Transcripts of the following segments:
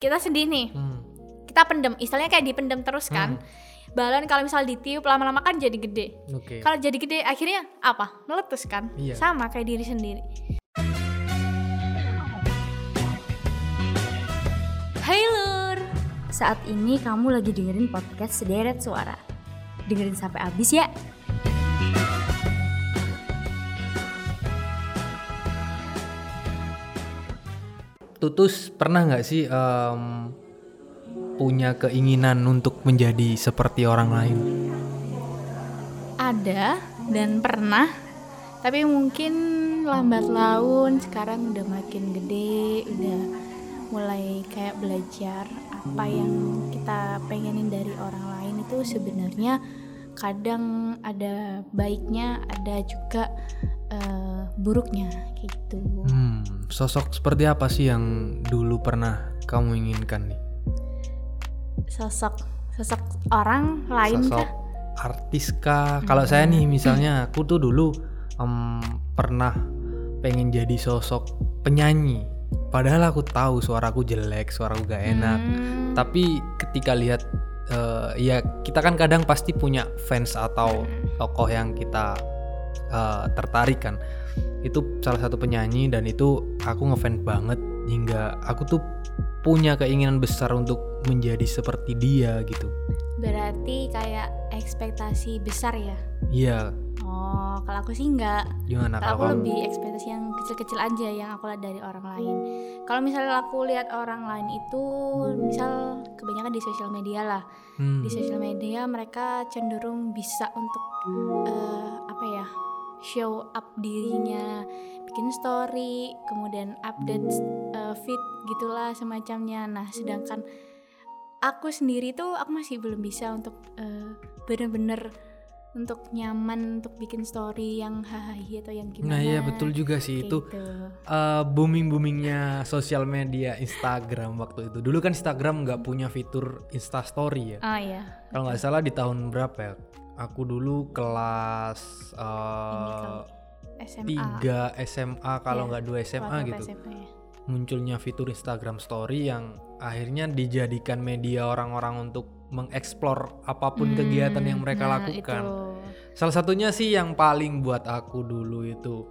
kita sedih nih Hmm. kita pendem istilahnya kayak dipendem terus kan balon kalau misal ditiup lama-lama kan jadi gede Oke. kalau jadi gede akhirnya apa meletus kan Iya. sama kayak diri sendiri Hai Lur Saat ini kamu lagi dengerin podcast Sederet Suara. Dengerin sampai habis ya. Tutus pernah nggak sih em, punya keinginan untuk menjadi seperti orang lain? ada dan pernah tapi mungkin lambat laun sekarang udah makin gede udah mulai kayak belajar apa yang kita pengenin dari orang lain itu sebenarnya kadang ada baiknya ada juga eh, buruknya gitu Hmm, sosok seperti apa sih yang dulu pernah kamu inginkan nih? sosok sosok orang lain Sosok kah? artis kah? Kalau saya nih misalnya aku tuh dulu em, pernah pengen jadi sosok penyanyi. Padahal aku tahu suaraku jelek, suaraku gak enak. Hmm, Tapi ketika lihat eh, ya kita kan kadang pasti punya fans atau tokoh yang kita eh, tertarik kan. Itu salah satu penyanyi dan itu aku ngefans banget hingga aku tuh punya keinginan besar untuk menjadi seperti dia gitu. berarti kayak ekspektasi besar ya Iya, oh kalau aku sih enggak gimana Kalau aku kamu? lebih ekspektasi yang kecil-kecil aja yang aku lihat dari orang lain. Kalau misalnya aku lihat orang lain itu, misal kebanyakan di sosial media lah. Hmm, Di sosial media mereka cenderung bisa untuk eh, apa ya, show up dirinya, bikin story, kemudian update eh, feed gitulah semacamnya. Nah, sedangkan aku sendiri tuh aku masih belum bisa untuk eh, bener-bener untuk nyaman untuk bikin story yang hahaha atau yang gimana. Nah iya betul juga sih Kayak itu gitu. eh, booming boomingnya sosial media Instagram waktu itu. Dulu kan Instagram nggak punya fitur Insta Story ya. Oh iya. Kalau nggak salah di tahun berapa ya? Aku dulu kelas eh, SMA. tiga SMA kalau Iya, nggak dua SMA Waktu gitu. SMA ya. Munculnya fitur Instagram Story yang akhirnya dijadikan media orang-orang untuk mengeksplor apa pun kegiatan yang mereka Nah, lakukan. itu. Salah satunya sih yang paling buat aku dulu itu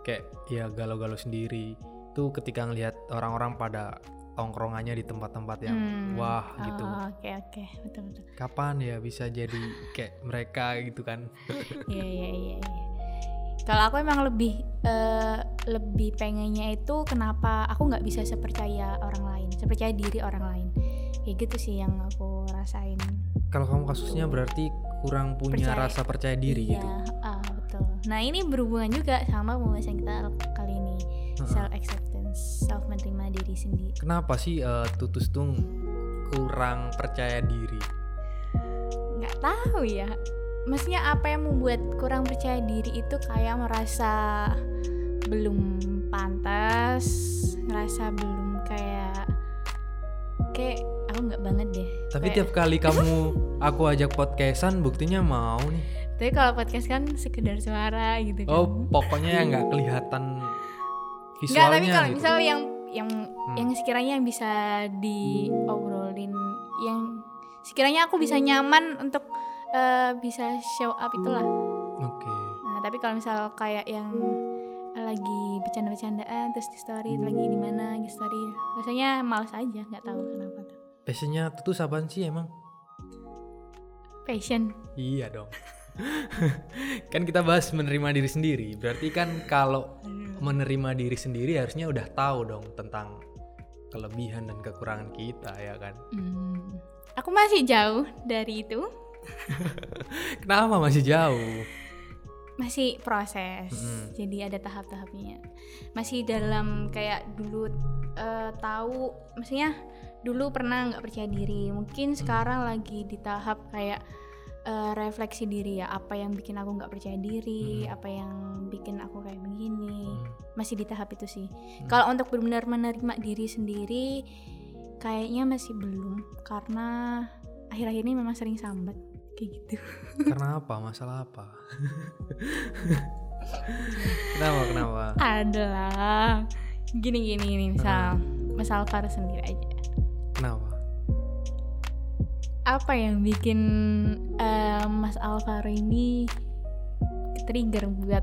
kayak ya galau-galau sendiri. Itu ketika ngelihat orang-orang pada tongkrongannya di tempat-tempat yang Hmm. wah gitu. Oh, Oke oke betul betul. Kapan ya bisa jadi kayak mereka gitu kan? Iya iya iya. iya. Kalau aku emang lebih eh, lebih pengennya itu kenapa aku nggak bisa sepercaya orang lain, sepercaya diri orang lain. Kayak gitu sih yang aku rasain. Kalau kamu kasusnya berarti kurang punya Percaya. rasa percaya diri iya, gitu. ah, betul. Nah ini berhubungan juga sama pembahasan kita kali ini self acceptance, self menerima diri sendiri. Kenapa sih eh, Tutus tuh kurang percaya diri? nggak tahu ya maksudnya apa yang membuat kurang percaya diri itu kayak merasa belum pantas ngerasa belum kayak kayak aku nggak banget deh Tapi Kayak- tiap kali kamu aku ajak podcastan buktinya mau nih. tapi kalau podcast kan sekedar suara gitu kan Oh, pokoknya yang nggak kelihatan nggak visualnya tapi kalau gitu. misal yang yang Hmm. yang sekiranya yang bisa diobrolin yang sekiranya aku bisa nyaman untuk eh, bisa show up itulah Oke. Nah, tapi kalau misal kayak yang lagi bercanda-bercandaan terus di story lagi di mana di story rasanya males aja nggak tahu kenapa tuh Passionnya Tutus apaan sih emang? passion Iya dong. kan kita bahas menerima diri sendiri. Berarti kan kalau menerima diri sendiri harusnya udah tahu dong tentang kelebihan dan kekurangan kita ya kan. Hmm, aku masih jauh dari itu Kenapa masih jauh? masih proses Mm-mm. jadi ada tahap-tahapnya masih dalam kayak dulu eh, tahu maksudnya dulu pernah nggak percaya diri mungkin sekarang lagi di tahap kayak eh, refleksi diri ya apa yang bikin aku nggak percaya diri Mm. apa yang bikin aku kayak begini Hmm. masih di tahap itu sih kalau untuk benar-benar menerima diri sendiri kayaknya masih belum karena akhir-akhir ini memang sering sambat kayak gitu Karena apa? Masalah apa? kenapa? Kenapa? adalah gini gini gini misal misal Farah sendiri aja? Apa yang bikin eh, Mas Alvaro ini trigger buat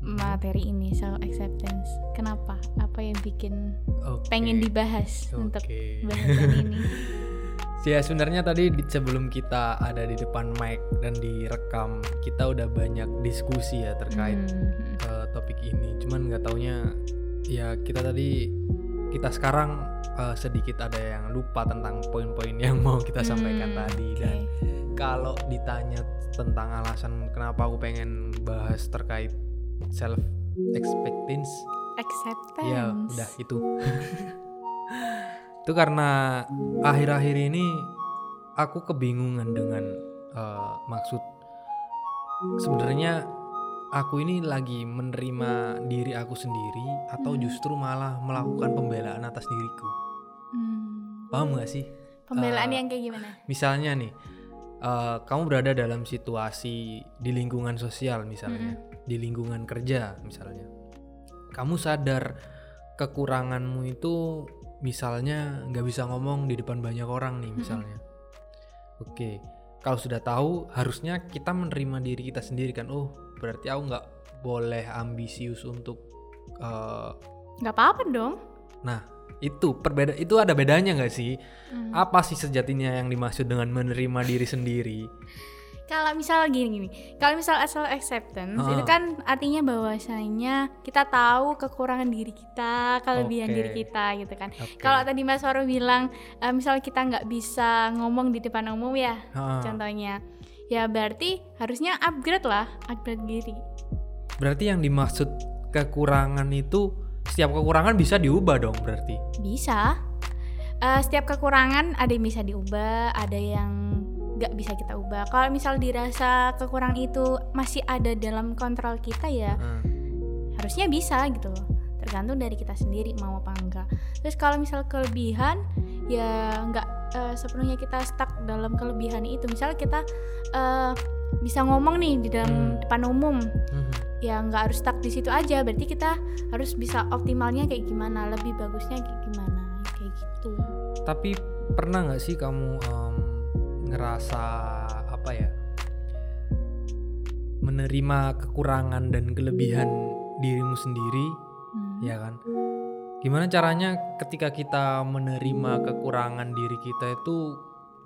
materi ini self acceptance? Kenapa? Apa yang bikin Oke. pengen dibahas untuk Oke. bahasan ini? Ya sebenarnya tadi di- sebelum kita ada di depan mic dan direkam kita udah banyak diskusi ya terkait Hmm. eh, topik ini. Cuman nggak taunya ya kita tadi kita sekarang eh, sedikit ada yang lupa tentang poin-poin yang mau kita sampaikan Hmm, tadi oke. dan kalau ditanya tentang alasan kenapa aku pengen bahas terkait self expectance acceptance. ya udah itu itu karena akhir-akhir ini aku kebingungan dengan eh, maksud sebenarnya aku ini lagi menerima diri aku sendiri atau Hmm. justru malah melakukan pembelaan atas diriku Hmm. paham gak sih Pembelaan Eh, yang kayak gimana? misalnya nih eh, kamu berada dalam situasi di lingkungan sosial misalnya di lingkungan kerja misalnya kamu sadar kekuranganmu itu misalnya nggak bisa ngomong di depan banyak orang nih misalnya oke kalau sudah tahu harusnya kita menerima diri kita sendiri kan oh berarti aku nggak boleh ambisius untuk eh, Nggak apa-apa dong. nah itu perbeda itu ada bedanya nggak sih Hmm. apa sih sejatinya yang dimaksud dengan menerima diri sendiri Kalau misal gini gini, kalau misal self acceptance Ah. itu kan artinya bahwasanya kita tahu kekurangan diri kita, kelebihan Oke. diri kita gitu kan. Oke. Kalau tadi Mas Waro bilang, eh, misal kita nggak bisa ngomong di depan umum ya, Ha, contohnya, ya berarti harusnya upgrade lah, upgrade diri. berarti yang dimaksud kekurangan itu setiap kekurangan bisa diubah dong berarti Bisa. Eh, setiap kekurangan ada yang bisa diubah, ada yang nggak bisa kita ubah. Kalau misal dirasa kekurangan itu masih ada dalam kontrol kita ya, Ha. harusnya bisa gitu loh tergantung dari kita sendiri mau apa enggak terus kalau misal kelebihan ya nggak eh, sepenuhnya kita stuck dalam kelebihan itu misal kita eh, bisa ngomong nih di dalam Hmm. depan umum Mhm. ya nggak harus stuck di situ aja berarti kita harus bisa optimalnya kayak gimana lebih bagusnya kayak gimana kayak gitu Tapi pernah nggak sih kamu em, ngerasa apa ya menerima kekurangan dan kelebihan dirimu sendiri, Hmm. ya kan? Gimana caranya ketika kita menerima kekurangan diri kita itu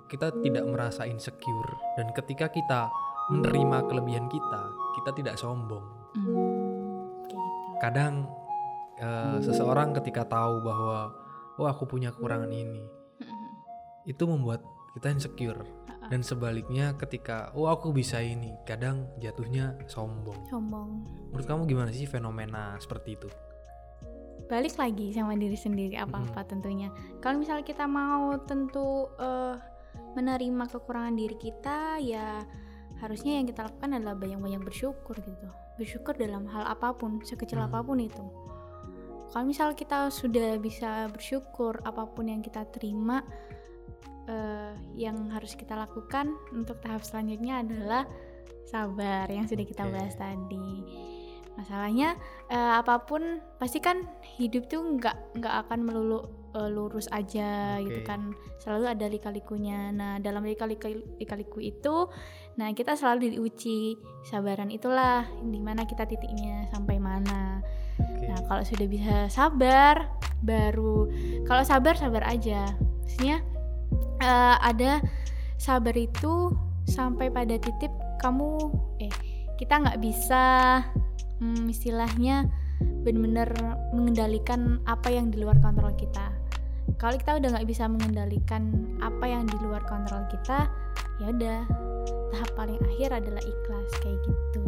kita tidak merasa insecure? Dan ketika kita menerima kelebihan kita, kita tidak sombong. Hmm, gitu. Kadang eh, seseorang ketika tahu bahwa oh aku punya kekurangan ini, Hmm. itu membuat kita insecure. Dan sebaliknya ketika oh aku bisa ini kadang jatuhnya sombong. Sombong. Menurut kamu gimana sih fenomena seperti itu balik lagi sama diri sendiri apa-apa tentunya. Kalau misalnya kita mau tentu eh, menerima kekurangan diri kita, ya harusnya yang kita lakukan adalah banyak-banyak bersyukur gitu. Bersyukur dalam hal apa pun, sekecil Hmm. apa pun itu. Kalau misal kita sudah bisa bersyukur apa pun yang kita terima, eh, yang harus kita lakukan untuk tahap selanjutnya adalah sabar yang sudah kita bahas tadi. Masalahnya eh, apa pun pasti kan hidup tuh nggak nggak akan melulu eh, lurus aja gitu Oke. kan. Selalu ada lika-likunya. Nah dalam lika-liku itu nah kita selalu diuji. Sabaran itulah di mana kita titiknya sampai mana. Oke. nah kalau sudah bisa sabar baru kalau sabar sabar aja. Maksudnya eh, ada sabar itu sampai pada titik kamu eh kita nggak bisa hmm, istilahnya benar-benar mengendalikan apa yang di luar kontrol kita. Kalau kita udah nggak bisa mengendalikan apa yang di luar kontrol kita, ya udah tahap paling akhir adalah ikhlas kayak gitu.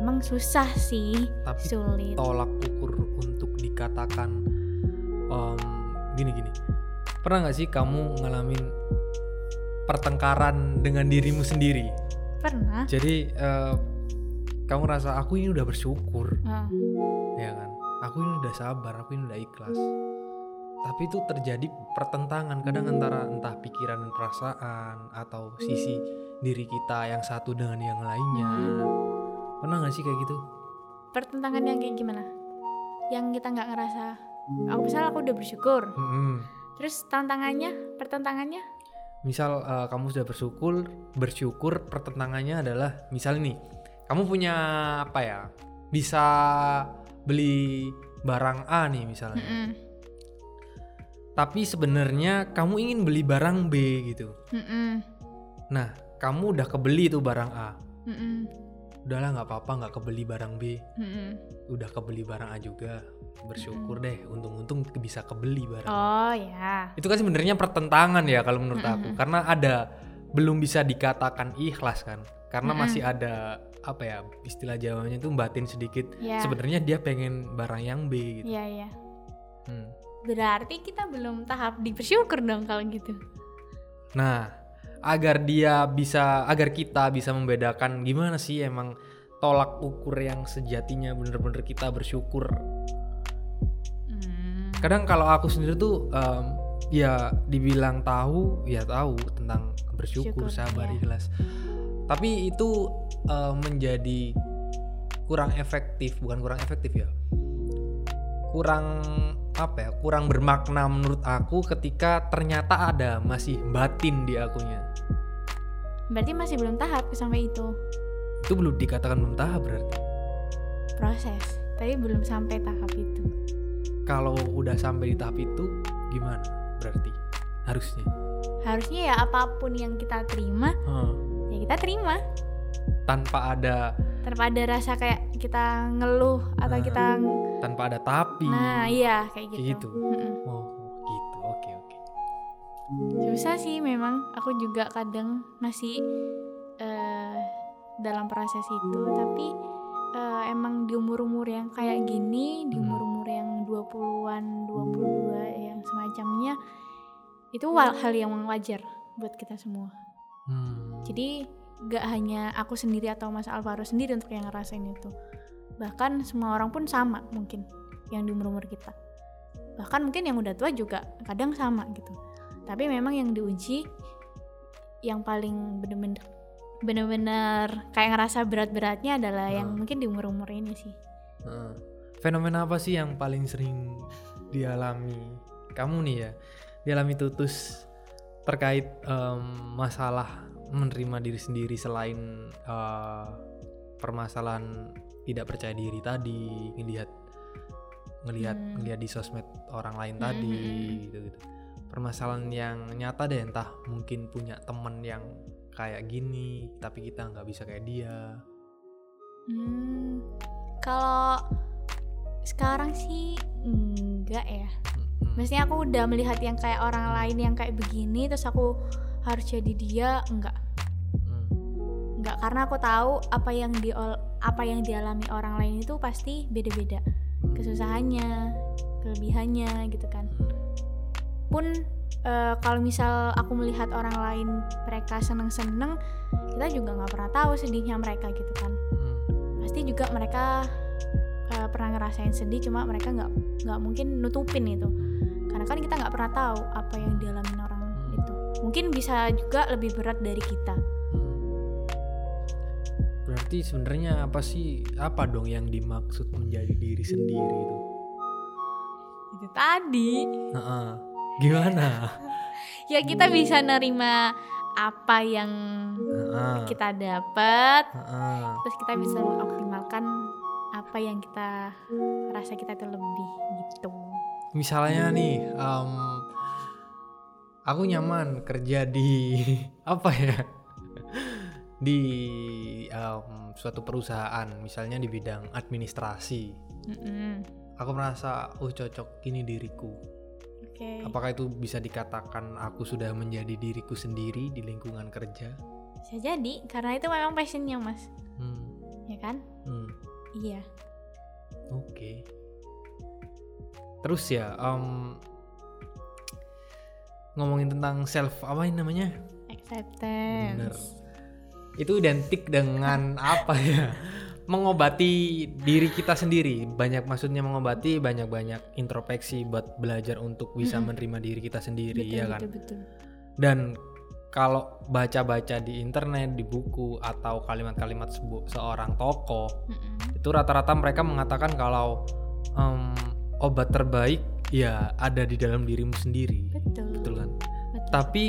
Emang susah sih, tapi sulit. tolak ukur untuk dikatakan gini-gini pernah nggak sih kamu ngalamin pertengkaran dengan dirimu sendiri Pernah? jadi eh, kamu rasa aku ini udah bersyukur Ah, ya kan aku ini udah sabar aku ini udah ikhlas tapi itu terjadi pertentangan kadang antara entah pikiran dan perasaan atau sisi diri kita yang satu dengan yang lainnya pernah nggak sih kayak gitu pertentangan yang kayak gimana? Yang kita nggak ngerasa. Aku misalnya aku udah bersyukur, Mm-mm. Terus tantangannya, pertentangannya? misal eh, kamu sudah bersyukur bersyukur pertentangannya adalah misal nih kamu punya apa ya bisa beli barang A nih misalnya Mm-mm. tapi sebenarnya kamu ingin beli barang B gitu Mm-mm. nah kamu udah kebeli tuh barang A Mm-mm. udahlah nggak apa-apa nggak kebeli barang B Mm-mm. udah kebeli barang A juga bersyukur deh untung-untung bisa kebeli barang Oh ya. itu kan sebenarnya pertentangan ya kalau menurut aku Mm-mm. karena ada belum bisa dikatakan ikhlas kan karena Mm-mm. masih ada apa ya istilah Jawanya itu batin sedikit Ya. sebenarnya dia pengen barang yang B gitu Iya iya. Hmm. Berarti kita belum tahap di bersyukur dong kalau gitu. nah agar dia bisa agar kita bisa membedakan gimana sih emang tolak ukur yang sejatinya bener-bener kita bersyukur Hmm. kadang kalau aku sendiri tuh em, ya dibilang tahu ya tahu tentang bersyukur Syukur, sabar ya. ikhlas tapi itu eh, menjadi kurang efektif bukan kurang efektif ya. Kurang apa ya kurang bermakna menurut aku ketika ternyata ada masih batin di akunya. Berarti masih belum tahap sampai itu? Itu belum dikatakan belum tahap berarti. Proses, tapi belum sampai tahap itu. kalau udah sampai di tahap itu gimana berarti? Harusnya? Harusnya ya apa pun yang kita terima, Hah, ya kita terima. tanpa ada Tanpa ada rasa kayak kita ngeluh atau Nah. kita tanpa ada tapi Nah, iya kayak gitu. Kayak gitu. Mm-mm. Oh, gitu. Oke, oke. Susah sih memang. Aku juga kadang masih eh, dalam proses itu, tapi eh, emang di umur-umur yang kayak gini, di Hmm. umur-umur yang 20-an, 22 yang semacamnya itu hal yang wajar buat kita semua. Hmm. Jadi gak hanya aku sendiri atau Mas Alvaro sendiri untuk yang ngerasain itu. Bahkan semua orang pun sama mungkin yang di umur-umur kita. Bahkan mungkin yang udah tua juga kadang sama gitu. Tapi memang yang diuji yang paling bener-bener bener-bener kayak ngerasa berat-beratnya adalah yang Hmm. mungkin di umur-umur ini sih. Heeh. fenomena apa sih yang paling sering dialami kamu nih ya? Dialami tutus terkait em, masalah menerima diri sendiri selain eh, permasalahan tidak percaya diri tadi, ngelihat ngelihat Hmm. ngelihat di sosmed orang lain Hmm, tadi hmm, hmm. gitu gitu. Permasalahan yang nyata deh entah mungkin punya temen yang kayak gini tapi kita nggak bisa kayak dia. Hmm, kalau sekarang sih enggak ya. Mm-mm. Maksudnya aku udah melihat yang kayak orang lain yang kayak begini terus aku harus jadi dia enggak. Mm. Enggak karena aku tahu apa yang di apa yang dialami orang lain itu pasti beda-beda. Kesusahannya, kelebihannya gitu kan. Pun eh, kalau misal aku melihat orang lain mereka seneng-seneng, kita juga nggak pernah tahu sedihnya mereka gitu kan. Pasti juga mereka eh, pernah ngerasain sedih, cuma mereka nggak nggak mungkin nutupin itu karena kan kita nggak pernah tahu apa yang dialami orang itu mungkin bisa juga lebih berat dari kita. Berarti sebenarnya apa sih apa dong yang dimaksud menjadi diri sendiri itu? itu tadi Heeh. Gimana? ya kita bisa nerima apa yang Heeh. kita dapat Heeh. terus kita bisa mengoptimalkan apa yang kita rasa kita itu lebih gitu Misalnya nih, em, aku nyaman kerja di apa ya? Di em, suatu perusahaan, misalnya di bidang administrasi. Mm-mm. Aku merasa, oh cocok ini diriku. oke Apakah itu bisa dikatakan aku sudah menjadi diriku sendiri di lingkungan kerja? bisa jadi karena itu memang passionnya mas Hmm. ya kan Hmm. Iya Oke. Terus ya, em, ngomongin tentang self apa ini namanya? acceptance Bener. Itu identik dengan apa ya? Mengobati diri kita sendiri. Banyak maksudnya mengobati, banyak-banyak introspeksi buat belajar untuk bisa menerima diri kita sendiri, betul ya kan? betul betul Dan kalau baca-baca di internet, di buku atau kalimat-kalimat seorang tokoh Mm-mm. itu rata-rata mereka mengatakan kalau em, obat terbaik ya ada di dalam dirimu sendiri. Betul. Betul kan. Betul. tapi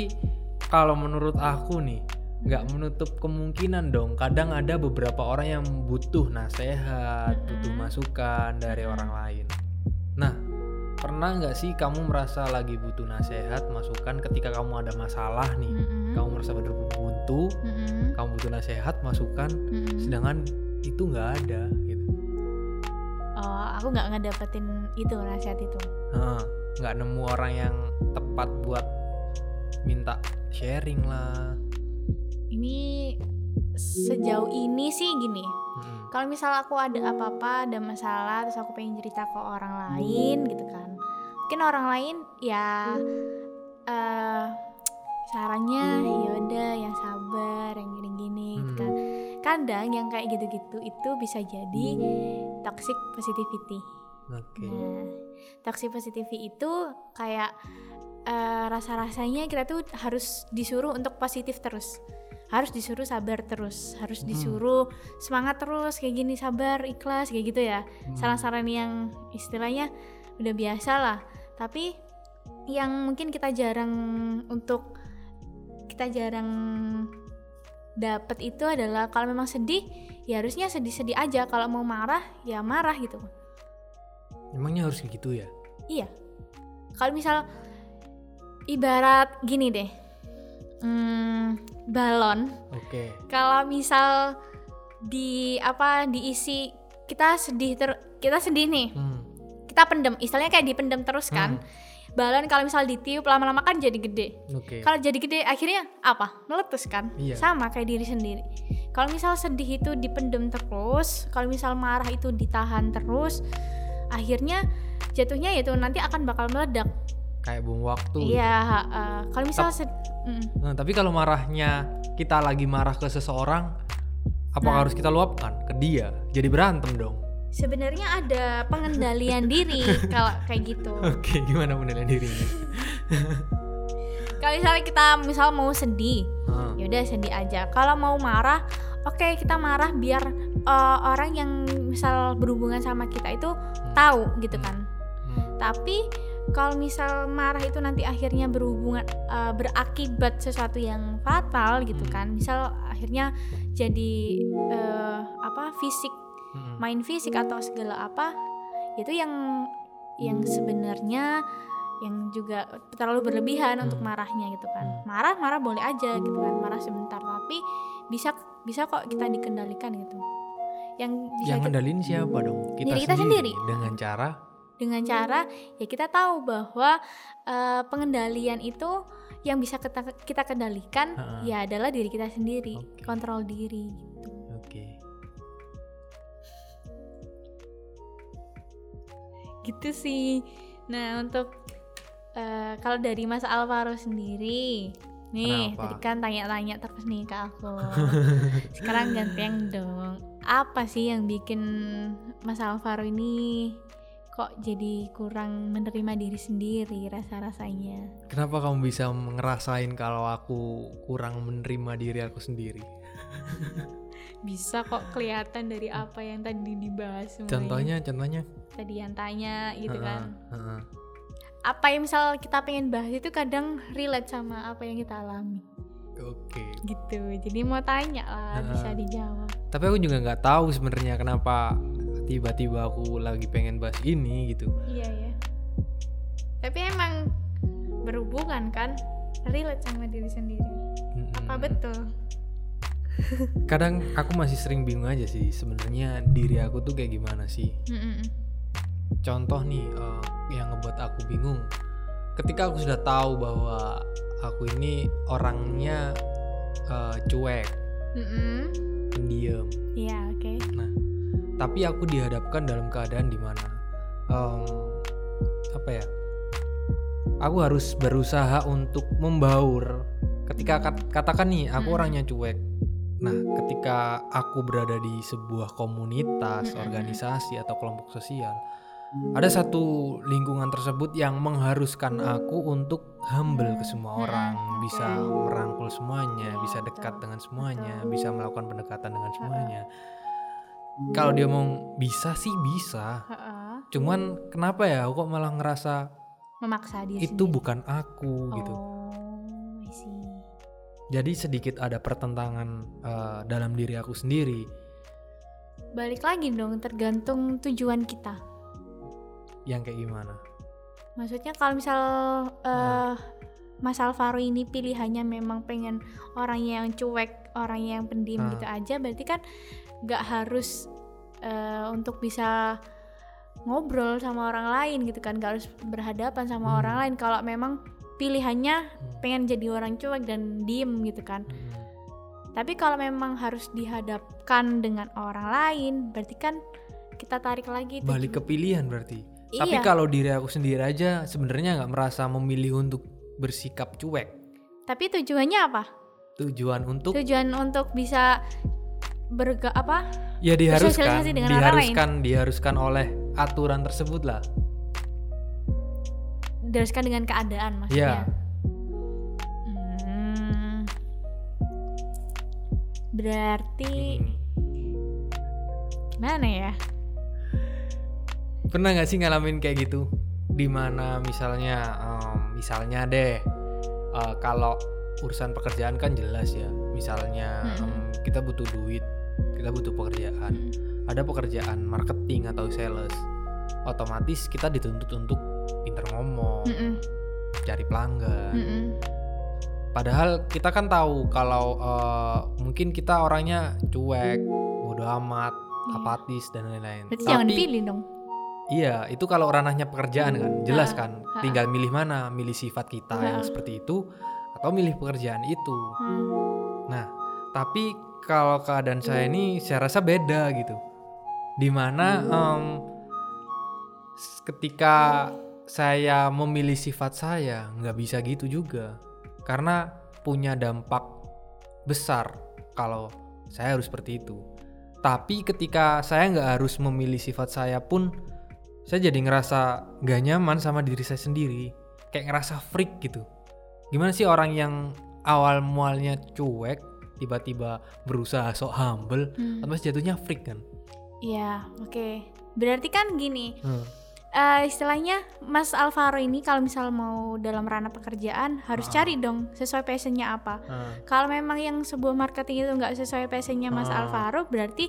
kalau menurut aku nih nggak menutup kemungkinan dong. Kadang ada beberapa orang yang butuh nasihat butuh Mm-mm. masukan dari orang lain. Nah pernah nggak sih kamu merasa lagi butuh nasihat masukan ketika kamu ada masalah nih Mm-mm. kamu merasa berbuntu Mm-mm. kamu butuh nasihat masukan Mm-mm. sedangkan itu nggak ada gitu oh aku nggak ngedapetin itu nasihat itu nggak nemu orang yang tepat buat minta sharing lah ini sejauh ini sih gini. Kalau misal aku ada apa-apa ada masalah terus aku pengen cerita ke orang lain gitu kan. Mungkin orang lain ya eh sarannya ya udah yang sabar yang gini-gini gitu kan. Kadang yang kayak gitu-gitu itu bisa jadi toxic positivity. Oke. Nah, toxic positivity itu kayak eh, rasa-rasanya kita tuh harus disuruh untuk positif terus. Harus disuruh sabar terus, harus Hmm. disuruh semangat terus kayak gini sabar, ikhlas kayak gitu ya. Hmm. Saran-saran yang istilahnya udah biasa lah. Tapi yang mungkin kita jarang untuk kita jarang dapat itu adalah kalau memang sedih ya harusnya sedih-sedih aja kalau mau marah ya marah gitu emangnya harus kayak gitu ya Iya. Kalau misal ibarat gini deh. Hmm, balon. oke Kalau misal di apa diisi kita sedih ter kita sedih nih. Hmm, Kita pendem, istilahnya kayak dipendem terus kan. Balon kalau misal ditiup lama-lama kan jadi gede. oke Kalau jadi gede akhirnya apa? Meletus kan? Iya. Sama kayak diri sendiri. Kalau misal sedih itu dipendem terus, kalau misal marah itu ditahan terus, akhirnya jatuhnya itu nanti akan bakal meledak. Kayak bom waktu Iya, uh, kalau misal sed- mm, Nah, tapi kalau marahnya kita lagi marah ke seseorang apakah Nah. harus kita luapkan ke dia jadi berantem dong sebenarnya ada pengendalian diri kalau kayak gitu. oke gimana penilaian dirinya Kalau misalnya kita misal mau sedih, Heeh. ya udah sedih aja. Kalau mau marah, oke kita marah biar uh, orang yang misal berhubungan sama kita itu tahu gitu kan. Hmm. Tapi kalau misal marah itu nanti akhirnya berhubungan uh, berakibat sesuatu yang fatal gitu Hmm. kan. Misal akhirnya jadi uh, apa fisik Mm-mm. main fisik atau segala apa itu yang yang sebenarnya yang juga terlalu berlebihan untuk Hmm. marahnya gitu kan Hmm. marah marah boleh aja gitu kan marah sebentar tapi bisa bisa kok kita dikendalikan gitu yang bisa yang ngendalin siapa dong kita, Diri kita sendiri. dengan cara dengan cara ya kita tahu bahwa eh, pengendalian itu yang bisa kita kita kendalikan Ha-ha. ya adalah diri kita sendiri Oke. kontrol diri gitu. oke gitu sih nah untuk eh, kalau dari Mas Alvaro sendiri nih Kenapa? tadi kan tanya-tanya terus nih ke aku sekarang gantian dong apa sih yang bikin Mas Alvaro ini kok jadi kurang menerima diri sendiri rasa-rasanya? Kenapa kamu bisa ngerasain kalau aku kurang menerima diri aku sendiri? Bisa kok kelihatan dari apa yang tadi dibahas semuanya. contohnya contohnya? Tadi yang tanya gitu Heeh, kan? heeh. apa yang misal kita pengen bahas itu kadang relate sama apa yang kita alami. Oke. Gitu jadi mau tanya lah Heeh. bisa dijawab. Tapi aku juga nggak tahu sebenarnya kenapa tiba-tiba aku lagi pengen bahas ini gitu. Iya ya tapi emang berhubungan kan? Relate sama diri sendiri. Mm-mm. apa betul? Kadang aku masih sering bingung aja sih sebenarnya diri aku tuh kayak gimana sih. Mm-mm. contoh nih eh, yang ngebuat aku bingung. Ketika aku sudah tahu bahwa aku ini orangnya eh, cuek. Pendiam. Iya oke. Nah tapi aku dihadapkan dalam keadaan di mana em, apa ya aku harus berusaha untuk membaur ketika kat- katakan nih aku Mm-mm. orangnya cuek nah ketika aku berada di sebuah komunitas Mm-mm. organisasi atau kelompok sosial ada satu lingkungan tersebut yang mengharuskan aku untuk humble ke semua Mm-mm. orang bisa merangkul semuanya bisa dekat dengan semuanya bisa melakukan pendekatan dengan semuanya kalau dia mau bisa sih bisa Heeh. cuman kenapa ya aku kok malah ngerasa memaksa diri itu sendiri. bukan aku gitu oh see. jadi sedikit ada pertentangan eh, dalam diri aku sendiri balik lagi dong tergantung tujuan kita yang kayak gimana maksudnya kalau misal eh Mas Alvaro ini pilihannya memang pengen orang yang cuek orang yang pendiam Ah. gitu aja berarti kan nggak harus eh, untuk bisa ngobrol sama orang lain gitu kan nggak harus berhadapan sama Hmm. orang lain kalau memang pilihannya Hmm. pengen jadi orang cuek dan diem gitu kan Hmm. tapi kalau memang harus dihadapkan dengan orang lain berarti kan kita tarik lagi balik ke pilihan berarti Iya. tapi kalau diri aku sendiri aja sebenarnya nggak merasa memilih untuk bersikap cuek tapi tujuannya apa tujuan untuk tujuan untuk bisa berga apa? Ya diharuskan dengan orang diharuskan diharuskan oleh aturan tersebut lah. Diteruskan dengan keadaan ya. Maksudnya Hmm. berarti Hmm. gimana ya? Pernah nggak sih ngalamin kayak gitu? Di mana misalnya em, misalnya deh eh, kalau urusan pekerjaan kan jelas ya. Misalnya Mm-mm. em, kita butuh duit kita butuh pekerjaan Hmm. ada pekerjaan marketing atau sales otomatis kita dituntut untuk pinter ngomong Mm-mm. cari pelanggan Mm-mm. padahal kita kan tahu kalau eh, mungkin kita orangnya cuek bodoh amat Iya. apatis dan lain-lain berarti jangan dipilih dong Iya, itu kalau ranahnya pekerjaan kan, jelas Ha, kan. ha. Tinggal milih mana, milih sifat kita yang seperti itu atau milih pekerjaan itu. Hmm. Nah, tapi kalau keadaan saya ini saya rasa beda gitu. Di mana s- ketika saya memilih sifat saya nggak bisa gitu juga, karena punya dampak besar kalau saya harus seperti itu. Tapi ketika saya nggak harus memilih sifat saya pun, saya jadi ngerasa nggak nyaman sama diri saya sendiri, kayak ngerasa freak gitu. Gimana sih orang yang awal mualnya cuek, tiba-tiba berusaha sok humble, Hmm. terus jatuhnya freak kan? Iya, oke. Berarti kan gini, Hmm. eh, istilahnya Mas Alvaro ini kalau misal mau dalam ranah pekerjaan harus Ah. cari dong sesuai passionnya apa. Ah, Kalau memang yang sebuah marketing itu nggak sesuai passionnya Mas Ah. Alvaro, berarti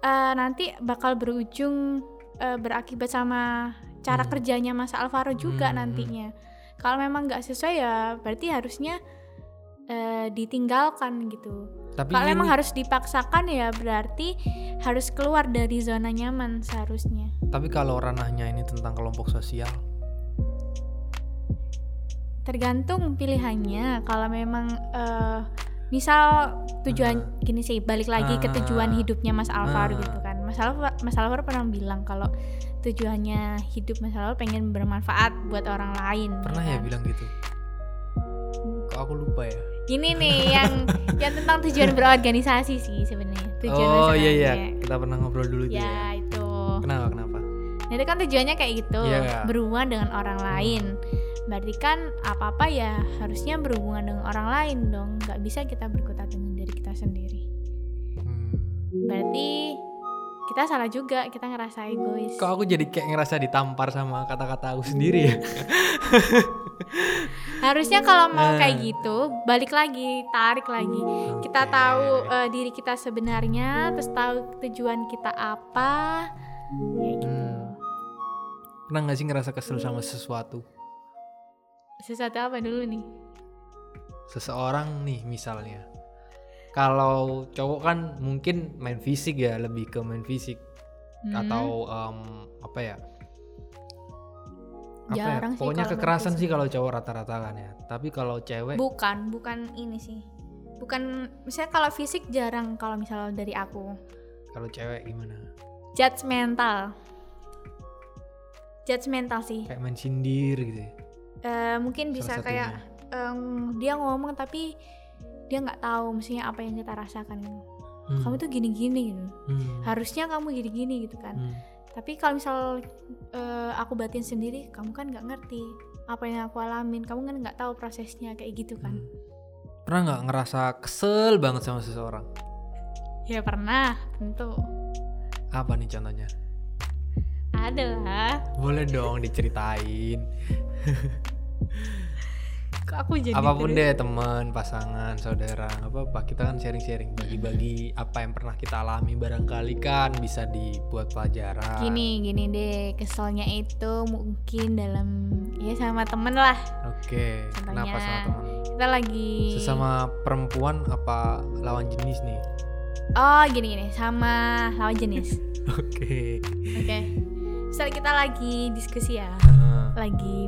eh, nanti bakal berujung eh, berakibat sama cara Hmm. kerjanya Mas Alvaro juga Hmm. nantinya. Kalau memang nggak sesuai ya berarti harusnya eh, ditinggalkan gitu. Tapi Kalau memang harus dipaksakan ya berarti harus keluar dari zona nyaman seharusnya. tapi kalau ranahnya ini tentang kelompok sosial, Tergantung pilihannya. Kalau memang eh, misal tujuan gini sih balik lagi ke tujuan Ah. hidupnya Mas Alvaro Ah. gitu kan. Mas Alvaro, Mas Alvaro pernah bilang kalau tujuannya hidup Mas Alvaro pengen bermanfaat buat orang lain. pernah ya kan? bilang gitu? Aku lupa ya? Ini nih yang yang tentang tujuan berorganisasi sih sebenarnya. Tujuan oh iya iya, kita pernah ngobrol dulu ya. Ya itu. Kenapa kenapa? Nah, itu kan tujuannya kayak gitu, Iya. berhubungan dengan orang lain. Berarti kan apa-apa ya harusnya berhubungan dengan orang lain dong. Nggak bisa kita berkutat dengan diri kita sendiri. Hmm. Berarti kita salah juga, kita ngerasa egois. Kok aku jadi kayak ngerasa ditampar sama kata-kata aku sendiri ya? Harusnya kalau mau Eh. kayak gitu, balik lagi, tarik lagi. Kita tahu eh, diri kita sebenarnya, terus tahu tujuan kita apa. Kayak gitu. Hmm. Pernah gak sih ngerasa kesel sama sesuatu? Sesuatu apa dulu nih? Seseorang nih misalnya. Kalau cowok kan mungkin main fisik ya, lebih ke main fisik Hmm. atau em, apa ya? Apa ya? Sih Pokoknya kekerasan sih kalau cowok rata-rata kan ya. Tapi kalau cewek Bukan, bukan ini sih. Bukan, misalnya kalau fisik jarang kalau misalnya dari aku. kalau cewek gimana? Judgmental. Judgmental sih. Kayak main sindir gitu. ya. Eh, mungkin Salah bisa satunya. kayak em, dia ngomong tapi dia nggak tahu mestinya apa yang kita rasakan. Hmm. Kamu tuh gini-gini gitu. Hmm. Harusnya kamu gini-gini gitu kan. Hmm. Tapi kalau misal eh, aku batin sendiri, kamu kan nggak ngerti apa yang aku alamin. Kamu kan nggak tahu prosesnya kayak gitu kan. Hmm. Pernah nggak ngerasa kesel banget sama seseorang? Ya pernah, tentu. Apa nih contohnya? ada lah Boleh dong diceritain. aku jadi Apa pun deh teman, pasangan, saudara, apa apa kita kan sharing-sharing, bagi-bagi apa yang pernah kita alami barangkali kan bisa dibuat pelajaran. gini gini deh keselnya itu mungkin dalam ya sama temen lah Oke. Kenapa Contohnya. sama teman? kita lagi Sesama perempuan apa lawan jenis nih? oh gini gini sama lawan jenis Oke. oke misalnya kita lagi diskusi ya Heeh. lagi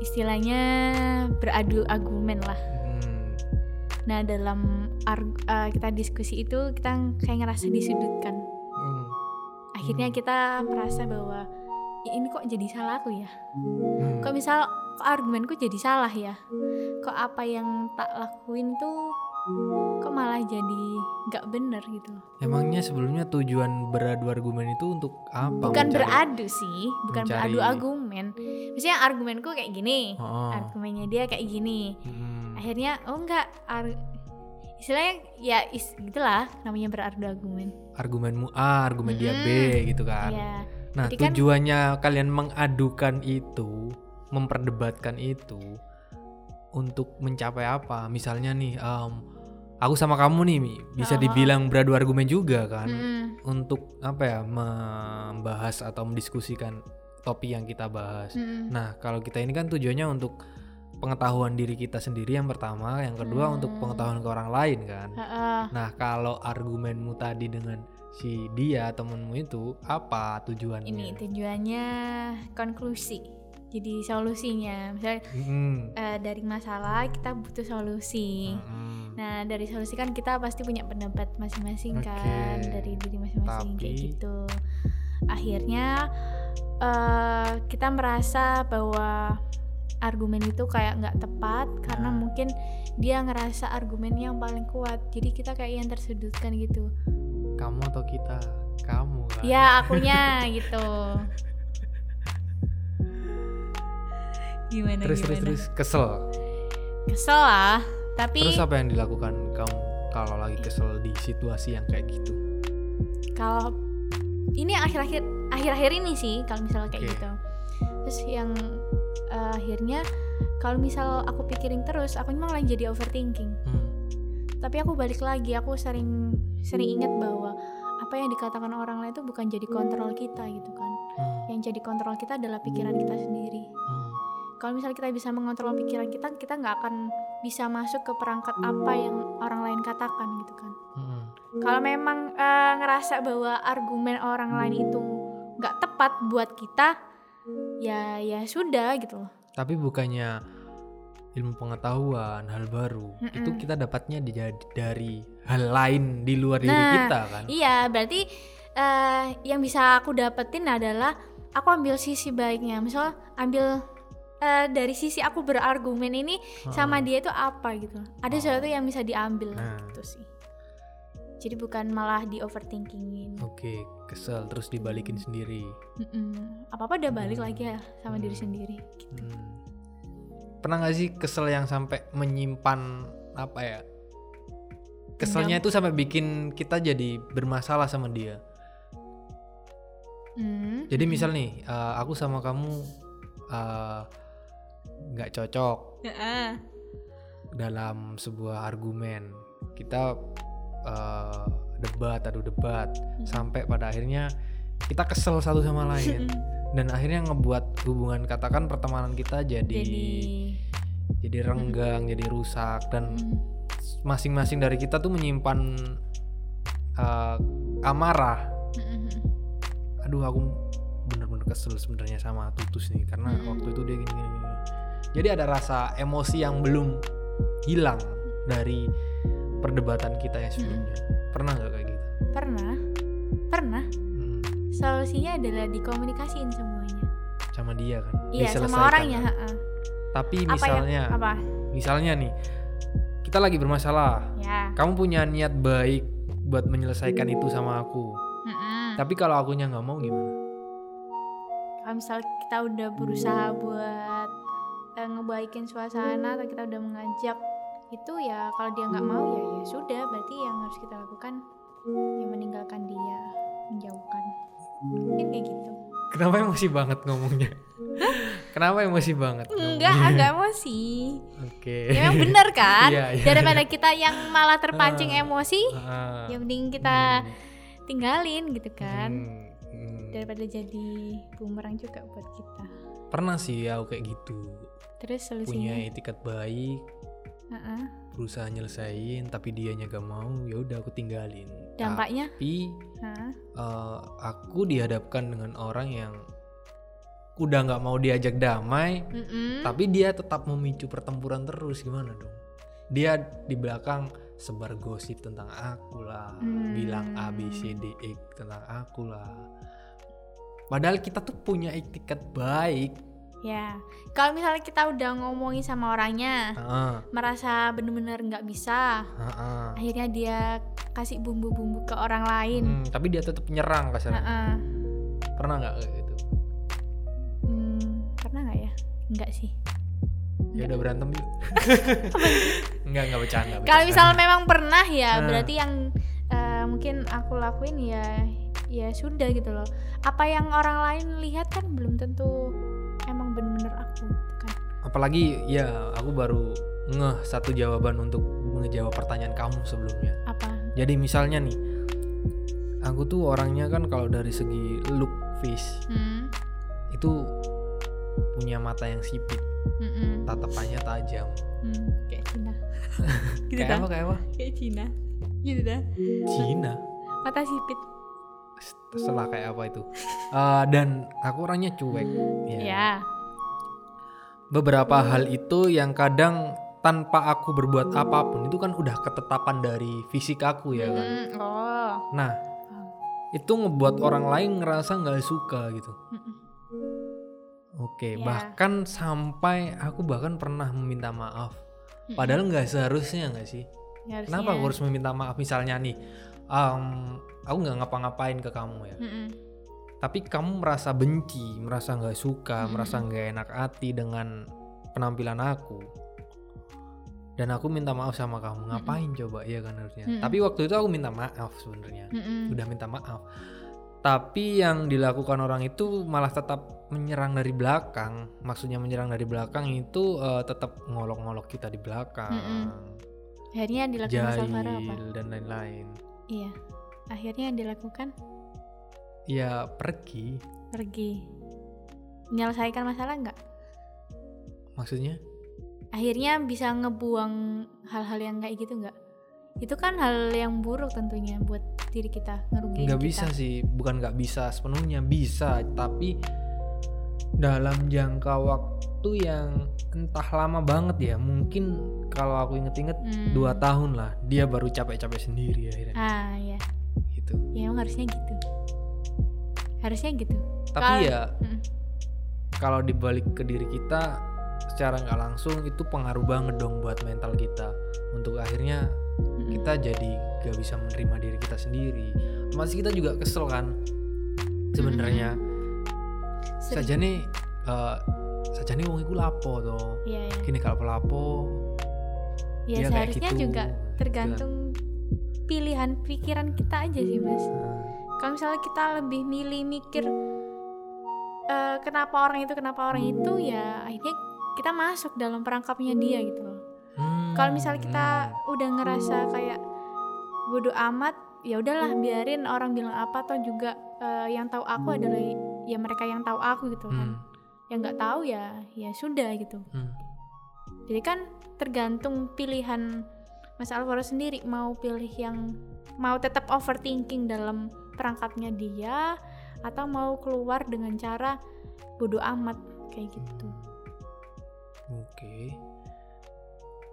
istilahnya beradu argumen lah Hmm. nah dalam arg- eh, kita diskusi itu kita kayak ngerasa disudutkan Hmm. akhirnya kita merasa bahwa "Ih, ini kok jadi salah aku ya Hmm. kok misal kok argumenku jadi salah ya kok apa yang tak lakuin tuh kok malah jadi nggak bener gitu Emangnya sebelumnya tujuan beradu argumen itu untuk apa? bukan Mencari- beradu sih bukan mencari- beradu argumen misalnya argumenku kayak gini Oh. argumennya dia kayak gini Hmm. akhirnya oh enggak ar- istilahnya ya is gitulah namanya beradu argumen Argumenmu A, argumen dia B gitu kan. ya Nah, Jadi kan- tujuannya kalian mengadukan itu, memperdebatkan itu untuk mencapai apa? Misalnya nih, em, aku sama kamu nih, bisa Oh. dibilang beradu argumen juga kan, Mm-mm. untuk apa ya, membahas atau mendiskusikan topik yang kita bahas. Mm-mm. Nah, kalau kita ini kan tujuannya untuk pengetahuan diri kita sendiri yang pertama, yang kedua untuk Hmm. pengetahuan ke orang lain kan. Ha-ha. Nah, kalau argumenmu tadi dengan si dia temenmu itu apa tujuannya? ini tujuannya konklusi jadi solusinya misalnya Mm-mm. eh, dari masalah kita butuh solusi Mm-mm. nah dari solusi kan kita pasti punya pendapat masing-masing Oke. kan dari diri masing-masing kayak Tapi- gitu akhirnya eh, kita merasa bahwa argumen itu kayak nggak tepat karena Nah. mungkin dia ngerasa argumen yang paling kuat jadi kita kayak yang tersudutkan gitu Kamu atau kita? Kamu kan. ya akunya gitu gimana Terus terus gimana terus kesel. kesel lah tapi Terus apa yang dilakukan kamu kalau lagi kesel di situasi yang kayak gitu? kalau ini akhir-akhir akhir-akhir ini sih kalau misalnya kayak Oke. gitu terus yang eh, akhirnya kalau misal aku pikirin terus aku malah jadi overthinking Hmm. tapi aku balik lagi aku sering sering ingat bahwa apa yang dikatakan orang lain itu bukan jadi kontrol kita gitu kan Hmm. yang jadi kontrol kita adalah pikiran kita sendiri Hmm. Kalau misalnya kita bisa mengontrol pikiran kita kita nggak akan bisa masuk ke perangkat apa yang orang lain katakan gitu kan Hmm. kalau memang eh, ngerasa bahwa argumen orang lain itu nggak tepat buat kita ya ya sudah gitu loh Tapi bukannya ilmu pengetahuan, hal baru Mm-mm. itu kita dapatnya di- dari hal lain di luar diri Nah, kita kan? iya berarti eh, yang bisa aku dapetin adalah aku ambil sisi baiknya misal ambil eh, dari sisi aku berargumen ini sama dia itu apa gitu ada Oh. sesuatu yang bisa diambil Nah. gitu sih jadi bukan malah di overthinkingin Oke, kesel terus dibalikin sendiri. apa apa udah balik Hmm. lagi ya sama diri Hmm. sendiri gitu. Hmm. Pernah gak sih kesel yang sampai menyimpan apa ya? Keselnya itu sampai bikin kita jadi bermasalah sama dia. Hmm. Jadi misal nih, eh, aku sama kamu eh, nggak cocok Heeh. dalam sebuah argumen. Kita eh, debat, adu debat, sampai pada akhirnya kita kesel satu sama lain. Dan akhirnya ngebuat hubungan katakan pertemanan kita jadi jadi jadi renggang, jadi rusak dan Hmm. masing-masing dari kita tuh menyimpan uh, amarah. Mm-mm. Aduh, aku bener-bener kesel sebenarnya sama Tutus nih karena Mm-mm. waktu itu dia gini, gini, gini. Jadi ada rasa emosi yang belum hilang dari perdebatan kita yang sebelumnya. Pernah nggak kayak gitu? pernah pernah Hmm, solusinya adalah dikomunikasiin semuanya sama dia kan? iya sama orangnya kan? heeh. Tapi apa misalnya, yang apa misalnya nih, kita lagi bermasalah. ya Kamu punya niat baik buat menyelesaikan itu sama aku. Mm-mm. Tapi kalau akunya nggak mau gimana? kalau misal kita udah berusaha buat ngebaikin suasana atau kita udah mengajak itu ya kalau dia nggak mau ya ya sudah berarti yang harus kita lakukan ya meninggalkan dia menjauhkan mungkin kayak gitu Kenapa emosi banget ngomongnya? Kenapa emosi banget? Enggak, agak emosi. Oke. Ya memang bener kan? Iya, iya, Daripada kita yang malah terpancing Ah. emosi, Ah, ya mending kita hmm, tinggalin gitu kan. hmm, hmm. Daripada jadi bumerang juga buat kita. Pernah sih aku kayak gitu. Terus Punya etikat baik, Heeh. berusaha nyelesain tapi dianya gak mau, ya udah aku tinggalin. Dampaknya? Tapi Heeh. eh, aku dihadapkan dengan orang yang udah nggak mau diajak damai, Mm-mm. tapi dia tetap memicu pertempuran terus gimana dong? Dia di belakang sebar gosip tentang aku lah, Hmm. bilang A B C D E tentang aku lah. Padahal kita tuh punya etikat baik. Ya, kalau misalnya kita udah ngomongin sama orangnya, Heeh, merasa bener-bener nggak bisa, heeh. akhirnya dia kasih bumbu-bumbu ke orang lain. Hmm, tapi dia tetap nyerang kasarnya. Heeh. Pernah nggak kayak gitu? Hmm, pernah nggak ya? Enggak sih. Ya udah berantem yuk. Enggak, enggak bercanda. Kalau bercanda. misalnya memang pernah ya, Nah. berarti yang eh, mungkin aku lakuin ya, ya sudah gitu loh. Apa yang orang lain lihat kan belum tentu bener-bener aku, kan? apalagi ya aku baru ngeh satu jawaban untuk ngejawab pertanyaan kamu sebelumnya. Apa? Jadi misalnya nih, aku tuh orangnya kan kalau dari segi look face Hmm, itu punya mata yang sipit, mm-mm, tatapannya tajam. hmm, kayak Cina. gitu kayak apa kayak apa? Kayak Cina. Gitu dah. Cina. Mata sipit. Terserah kayak apa itu. Eh, dan aku orangnya cuek. Ya. Ya. Beberapa hal itu yang kadang tanpa aku berbuat apa pun itu kan udah ketetapan dari fisik aku ya kan. Hmm, oh. Nah, itu ngebuat orang lain ngerasa nggak suka gitu. Mm-mm. Oke, Ya. bahkan sampai aku bahkan pernah meminta maaf. Mm-mm. Padahal nggak seharusnya nggak sih? Kenapa aku harus meminta maaf? Misalnya nih, em, aku nggak ngapa-ngapain ke kamu ya, Mm-mm. Tapi kamu merasa benci, merasa nggak suka, Mm-mm. merasa nggak enak hati dengan penampilan aku. Dan aku minta maaf sama kamu, ngapain coba? Iya kan harusnya. Mm-mm. Tapi waktu itu aku minta maaf sebenarnya. Mm-mm. udah minta maaf. Tapi yang dilakukan orang itu malah tetap menyerang dari belakang. Maksudnya menyerang dari belakang itu eh, tetap ngolok-ngolok kita di belakang. Mm-mm. Akhirnya yang dilakukan Alvaro apa? Dan lain-lain. Iya. Akhirnya yang dilakukan Ya pergi. pergi. Menyelesaikan masalah nggak? Maksudnya? Akhirnya bisa ngebuang hal-hal yang kayak gitu nggak? Itu kan hal yang buruk tentunya buat diri kita ngerugiin Nggak bisa sih. Bukan nggak bisa sepenuhnya bisa. Tapi dalam jangka waktu yang entah lama banget ya. Mungkin kalau aku inget-inget Hmm. dua tahun lah. Dia baru capek-capek sendiri akhirnya. Ah ya, Gitu. ya emang harusnya gitu. Harusnya gitu. Tapi Kalau- ya Mm. kalau dibalik ke diri kita secara nggak langsung itu pengaruh banget dong buat mental kita untuk akhirnya Mm-mm. kita jadi gak bisa menerima diri kita sendiri masih kita juga kesel kan sebenarnya Sering- saja nih eh, saja nih wong iku lapo toh Iya, iya. gini kalau lapo Ya kayak seharusnya gitu. juga tergantung pilihan pikiran kita aja sih mas. Nah, Kalau misalnya kita lebih milih mikir eh, kenapa orang itu kenapa orang itu ya akhirnya kita masuk dalam perangkapnya dia gitu loh. hmm, Kalau misalnya kita hmm. udah ngerasa kayak bodoh amat, ya udahlah biarin orang bilang apa toh juga eh, yang tahu aku adalah ya mereka yang tahu aku gitu kan. Hmm, Yang nggak tahu ya ya sudah gitu. hmm. Jadi kan tergantung pilihan Mas Alvaro sendiri mau pilih yang mau tetap overthinking dalam perangkapnya dia atau mau keluar dengan cara bodoh amat kayak gitu. Oke.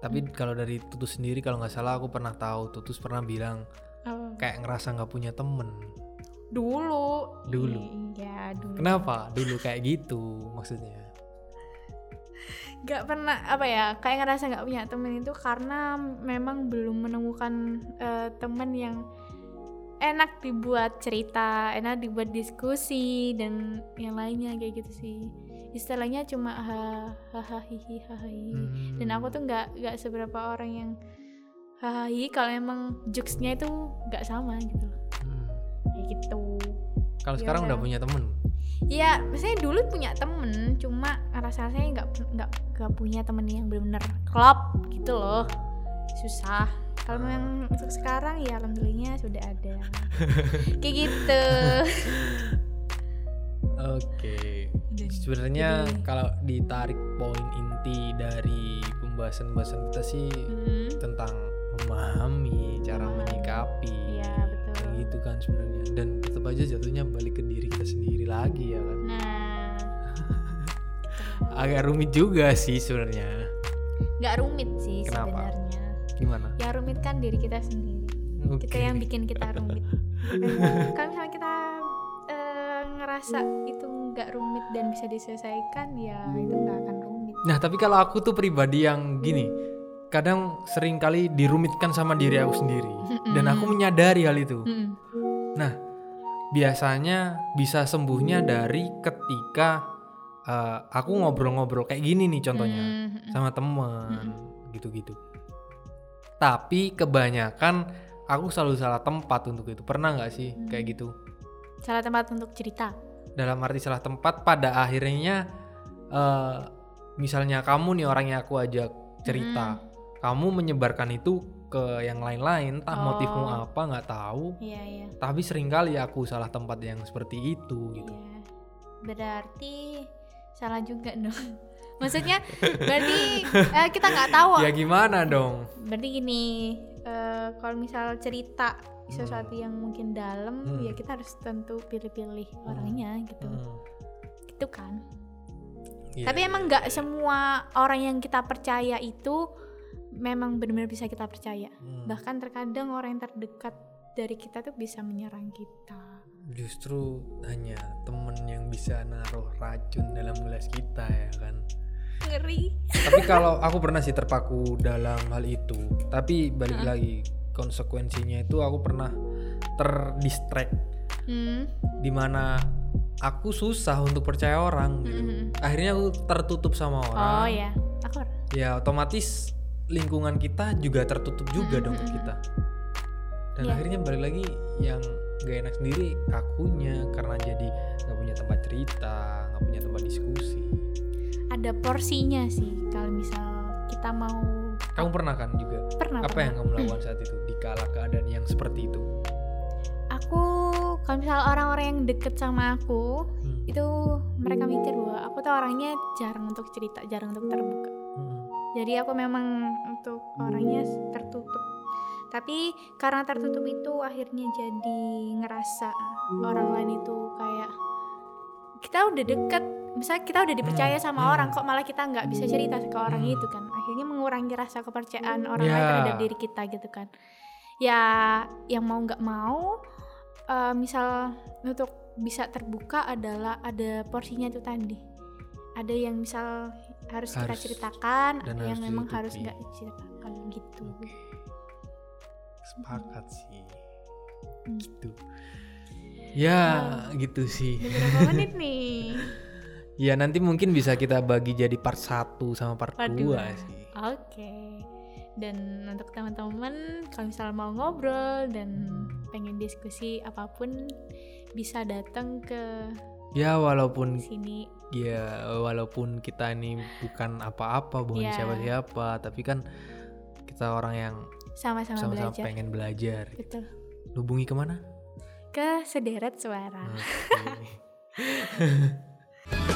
Tapi kalau dari Tutus sendiri kalau nggak salah aku pernah tahu Tutus pernah bilang Oh, kayak ngerasa nggak punya temen. dulu. Dulu. Iya, dulu. Kenapa? Dulu kayak gitu maksudnya. Gak pernah apa ya kayak ngerasa nggak punya temen itu karena memang belum menemukan eh, temen yang enak dibuat cerita, enak dibuat diskusi dan yang lainnya kayak gitu sih. Istilahnya cuma hahaha hihi hahaha. Hmm. Dan aku tuh nggak nggak seberapa orang yang hahaha kalau emang jokesnya itu nggak sama gitu loh. Hmm. Kayak gitu. Kalau sekarang udah udah. punya temen. ya misalnya dulu punya temen cuma rasa rasanya nggak nggak nggak punya temen yang benar-benar klop gitu loh susah kalau Ah. yang untuk sekarang ya alhamdulillahnya sudah ada kayak gitu Oke. Dan- Sebenarnya kalau ditarik poin inti dari pembahasan-pembahasan kita sih Hmm, tentang memahami, cara menyikapi. iya betul Kayak gitu kan sebenarnya. Dan tetap aja jatuhnya balik ke diri kita sendiri lagi ya kan. nah Agak rumit juga sih sebenarnya. nggak rumit sih sebenarnya Gimana? ya rumit kan diri kita sendiri Oke. kita yang bikin kita rumit kalau misalnya kita eh, ngerasa itu nggak rumit dan bisa diselesaikan ya itu nggak akan rumit Nah, tapi kalau aku tuh pribadi yang gini, kadang sering kali dirumitkan sama diri aku sendiri. Dan aku menyadari hal itu. Nah, biasanya bisa sembuhnya dari ketika eh, aku ngobrol-ngobrol kayak gini nih contohnya sama temen gitu-gitu. Tapi kebanyakan aku selalu salah tempat untuk itu. Pernah nggak sih kayak gitu? salah tempat untuk cerita Dalam arti salah tempat pada akhirnya eh, misalnya kamu nih orang yang aku ajak cerita, kamu menyebarkan itu ke yang lain-lain, entah Oh. motifmu apa nggak tahu. iya iya Tapi sering kali aku salah tempat yang seperti itu gitu. iya berarti salah juga dong maksudnya berarti eh, kita nggak tahu. Ya gimana dong? berarti gini eh, kalau misal cerita sesuatu yang mungkin dalam Hmm. ya kita harus tentu pilih-pilih orangnya gitu. Hmm, gitu kan? Iya, tapi emang nggak semua orang yang kita percaya itu memang benar-benar bisa kita percaya. Hmm. bahkan terkadang orang yang terdekat dari kita tuh bisa menyerang kita. Justru hanya temen yang bisa naruh racun dalam gelas kita ya kan. Ngeri Tapi kalau aku pernah sih terpaku dalam hal itu. Tapi balik lagi konsekuensinya itu aku pernah terdistract hmm. di mana aku susah untuk percaya orang gitu. Mm-mm. Akhirnya aku tertutup sama orang. oh ya aku Ya otomatis lingkungan kita juga tertutup juga dong ke Mm-mm. kita. Dan Iya. akhirnya balik lagi yang gak enak sendiri akunya karena jadi nggak punya tempat cerita, nggak punya tempat diskusi. Ada porsinya sih kalau misal kita mau Kamu pernah kan juga? pernah Apa pernah. yang kamu lakukan saat itu di kala keadaan yang seperti itu? aku kalau misal orang-orang yang deket sama aku Hmm. itu mereka mikir bahwa aku tuh orangnya jarang untuk cerita jarang untuk terbuka Hmm. jadi aku memang untuk orangnya tertutup tapi karena tertutup itu akhirnya jadi ngerasa orang lain itu kayak kita udah deket misalnya kita udah dipercaya Hmm, sama hmm. orang kok malah kita nggak bisa cerita ke orang Hmm. itu kan akhirnya mengurangi rasa kepercayaan orang lain Ya. terhadap diri kita gitu kan ya yang mau nggak mau eh, misal untuk bisa terbuka adalah ada porsinya itu tadi ada yang misal harus, kita Harus. ceritakan Dan ada yang harus memang harus nggak diceritakan gitu Sepakat sih. Gitu. Ya, gitu sih. Berapa menit nih Ya nanti mungkin bisa kita bagi jadi part 1 sama part, Part 2 dua. sih. Oke. Dan untuk teman-teman kalau misal mau ngobrol dan pengen diskusi apa pun bisa datang ke Ya walaupun sini. ya walaupun kita ini bukan apa-apa, bukan Ya. siapa-siapa, tapi kan kita orang yang Sama-sama sama-sama belajar. pengen belajar. Betul. Hubungi ke mana? Ke sederet suara. Oke.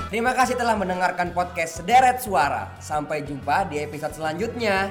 Terima kasih telah mendengarkan podcast Sederet Suara. Sampai jumpa di episode selanjutnya.